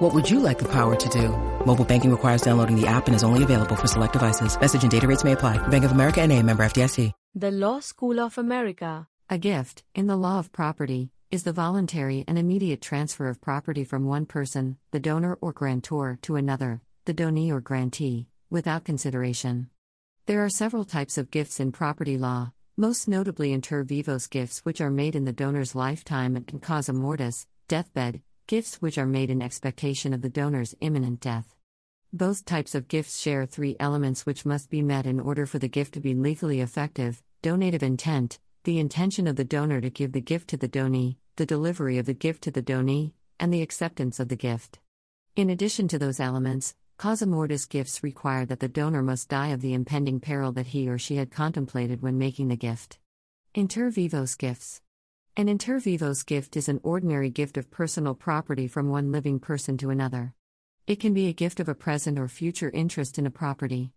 What would you like the power to do? Mobile banking requires downloading the app and is only available for select devices. Message and data rates may apply. Bank of America and a member FDIC. The Law School of America. A gift, in the law of property, is the voluntary and immediate transfer of property from one person, the donor or grantor, to another, the donee or grantee, without consideration. There are several types of gifts in property law, most notably inter vivos gifts which are made in the donor's lifetime and causa mortis, deathbed, gifts which are made in expectation of the donor's imminent death. Both types of gifts share three elements which must be met in order for the gift to be legally effective donative intent, the intention of the donor to give the gift to the donee, the delivery of the gift to the donee, and the acceptance of the gift. In addition to those elements, causa mortis gifts require that the donor must die of the impending peril that he or she had contemplated when making the gift. Inter vivos gifts. An inter vivos gift is an ordinary gift of personal property from one living person to another. It can be a gift of a present or future interest in a property.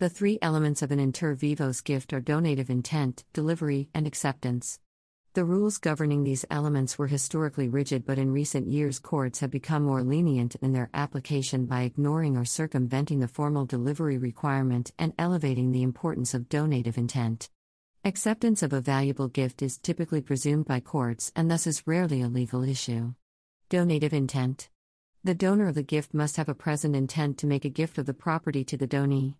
The three elements of an inter vivos gift are donative intent, delivery, and acceptance. The rules governing these elements were historically rigid, but in recent years, courts have become more lenient in their application by ignoring or circumventing the formal delivery requirement and elevating the importance of donative intent. Acceptance of a valuable gift is typically presumed by courts and thus is rarely a legal issue. Donative intent. The donor of the gift must have a present intent to make a gift of the property to the donee.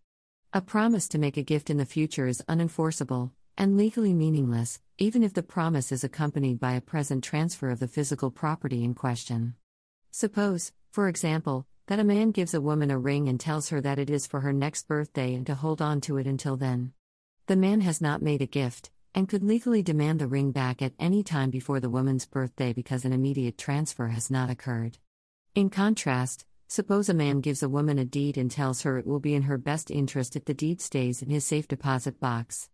A promise to make a gift in the future is unenforceable and legally meaningless, even if the promise is accompanied by a present transfer of the physical property in question. Suppose, for example, that a man gives a woman a ring and tells her that it is for her next birthday and to hold on to it until then. The man has not made a gift, and could legally demand the ring back at any time before the woman's birthday because an immediate transfer has not occurred. In contrast, suppose a man gives a woman a deed and tells her it will be in her best interest if the deed stays in his safe deposit box.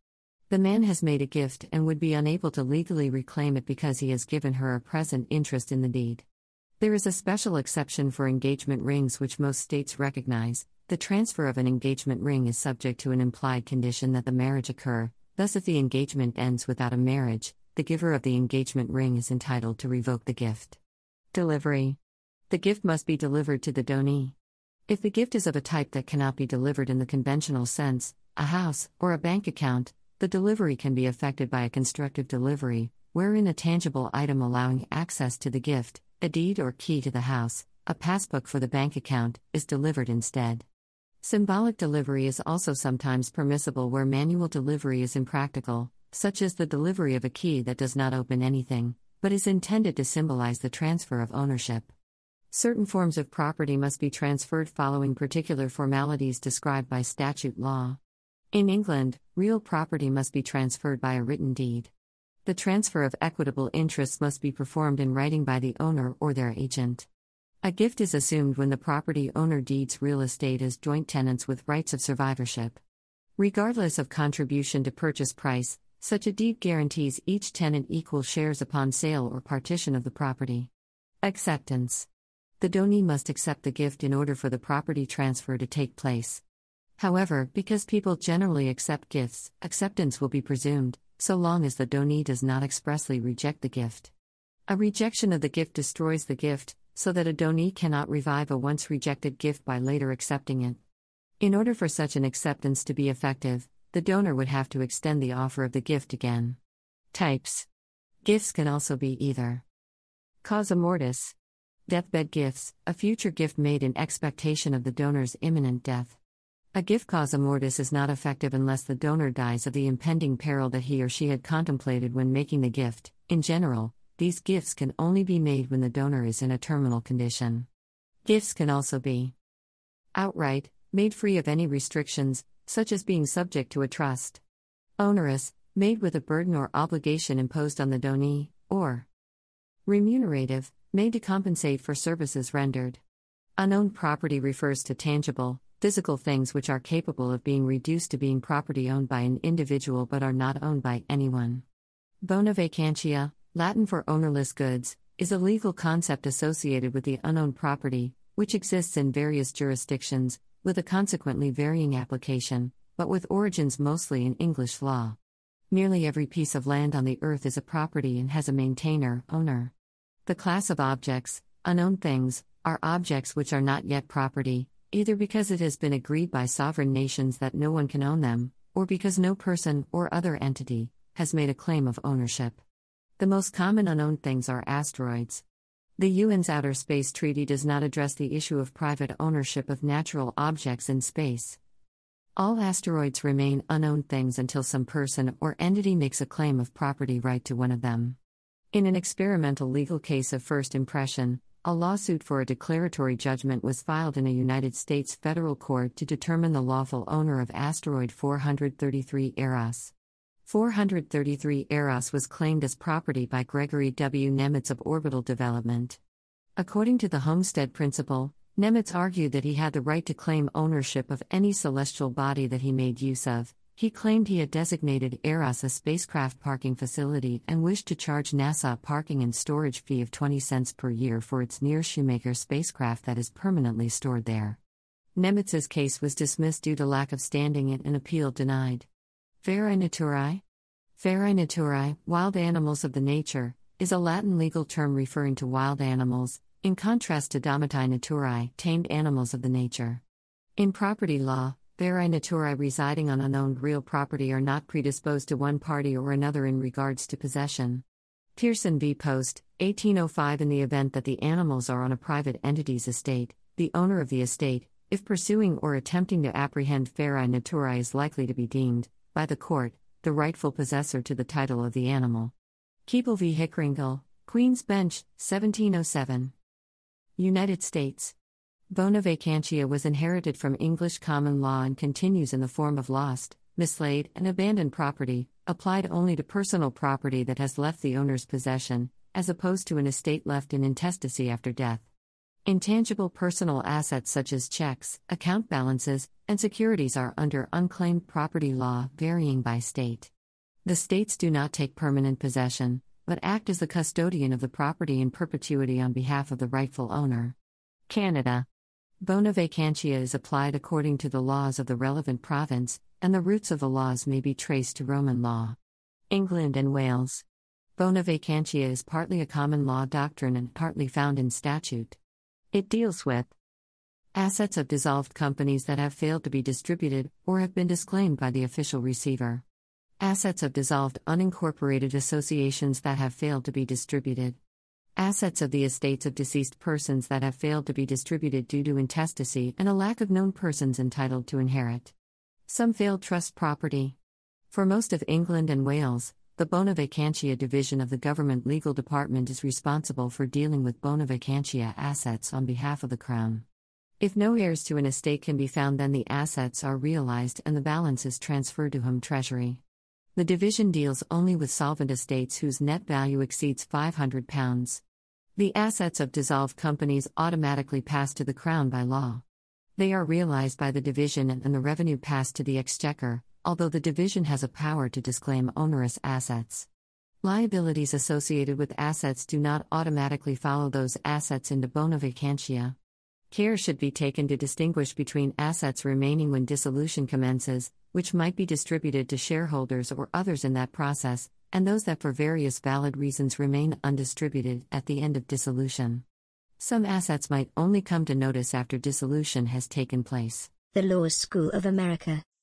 The man has made a gift and would be unable to legally reclaim it because he has given her a present interest in the deed. There is a special exception for engagement rings which most states recognize. The transfer of an engagement ring is subject to an implied condition that the marriage occur, thus, if the engagement ends without a marriage, the giver of the engagement ring is entitled to revoke the gift. Delivery the gift must be delivered to the donee. If the gift is of a type that cannot be delivered in the conventional sense, a house, or a bank account, the delivery can be effected by a constructive delivery, wherein a tangible item allowing access to the gift, a deed or key to the house, a passbook for the bank account, is delivered instead. Symbolic delivery is also sometimes permissible where manual delivery is impractical, such as the delivery of a key that does not open anything, but is intended to symbolize the transfer of ownership. Certain forms of property must be transferred following particular formalities described by statute law. In England, real property must be transferred by a written deed. The transfer of equitable interests must be performed in writing by the owner or their agent. A gift is assumed when the property owner deeds real estate as joint tenants with rights of survivorship. Regardless of contribution to purchase price, such a deed guarantees each tenant equal shares upon sale or partition of the property. Acceptance the donee must accept the gift in order for the property transfer to take place. However, because people generally accept gifts, acceptance will be presumed, so long as the donee does not expressly reject the gift. A rejection of the gift destroys the gift, so that a donee cannot revive a once rejected gift by later accepting it. In order for such an acceptance to be effective, the donor would have to extend the offer of the gift again. Types Gifts can also be either causa mortis, Deathbed gifts, a future gift made in expectation of the donor's imminent death. A gift causa mortis is not effective unless the donor dies of the impending peril that he or she had contemplated when making the gift. In general, these gifts can only be made when the donor is in a terminal condition. Gifts can also be outright, made free of any restrictions, such as being subject to a trust, onerous, made with a burden or obligation imposed on the donee, or remunerative, made to compensate for services rendered. Unowned property refers to tangible, Physical things which are capable of being reduced to being property owned by an individual but are not owned by anyone. Bona vacantia, Latin for ownerless goods, is a legal concept associated with the unowned property, which exists in various jurisdictions, with a consequently varying application, but with origins mostly in English law. Nearly every piece of land on the earth is a property and has a maintainer, owner. The class of objects, unowned things, are objects which are not yet property, either because it has been agreed by sovereign nations that no one can own them, or because no person or other entity has made a claim of ownership. The most common unowned things are asteroids. The UN's Outer Space Treaty does not address the issue of private ownership of natural objects in space. All asteroids remain unowned things until some person or entity makes a claim of property right to one of them. In an experimental legal case of first impression, a lawsuit for a declaratory judgment was filed in a United States federal court to determine the lawful owner of asteroid 433 Eros. 433 Eros was claimed as property by Gregory W. Nemitz of Orbital Development. According to the Homestead Principle, Nemitz argued that he had the right to claim ownership of any celestial body that he made use of. He claimed he had designated Eros a spacecraft parking facility and wished to charge NASA a parking and storage fee of 20 cents per year for its near Shoemaker spacecraft that is permanently stored there. Nemitz's case was dismissed due to lack of standing and an appeal denied. Ferae naturae? Ferae naturae, wild animals of the nature, is a Latin legal term referring to wild animals, in contrast to domitae naturae, tamed animals of the nature. In property law, ferae naturae residing on unowned real property are not predisposed to one party or another in regards to possession. Pierson v. Post, 1805 In the event that the animals are on a private entity's estate, the owner of the estate, if pursuing or attempting to apprehend ferae naturae is likely to be deemed, by the court, the rightful possessor to the title of the animal. Keeble v. Hickeringill, Queen's Bench, 1707. United States. Bona vacantia was inherited from English common law and continues in the form of lost, mislaid, and abandoned property, applied only to personal property that has left the owner's possession, as opposed to an estate left in intestacy after death. Intangible personal assets such as checks, account balances, and securities are under unclaimed property law, varying by state. The states do not take permanent possession, but act as the custodian of the property in perpetuity on behalf of the rightful owner. Canada. Bona vacantia is applied according to the laws of the relevant province, and the roots of the laws may be traced to Roman law. England and Wales. Bona vacantia is partly a common law doctrine and partly found in statute. It deals with assets of dissolved companies that have failed to be distributed or have been disclaimed by the official receiver, assets of dissolved unincorporated associations that have failed to be distributed, assets of the estates of deceased persons that have failed to be distributed due to intestacy and a lack of known persons entitled to inherit, some failed trust property. For most of England and Wales, the Bona Vacantia Division of the Government Legal Department is responsible for dealing with Bona Vacantia assets on behalf of the Crown. If no heirs to an estate can be found, then the assets are realized and the balance is transferred to Home Treasury. The division deals only with solvent estates whose net value exceeds £500. The assets of dissolved companies automatically pass to the Crown by law. They are realized by the division and the revenue passed to the Exchequer, although the division has a power to disclaim onerous assets. Liabilities associated with assets do not automatically follow those assets into bona vacantia. Care should be taken to distinguish between assets remaining when dissolution commences, which might be distributed to shareholders or others in that process, and those that for various valid reasons remain undistributed at the end of dissolution. Some assets might only come to notice after dissolution has taken place. The Law School of America.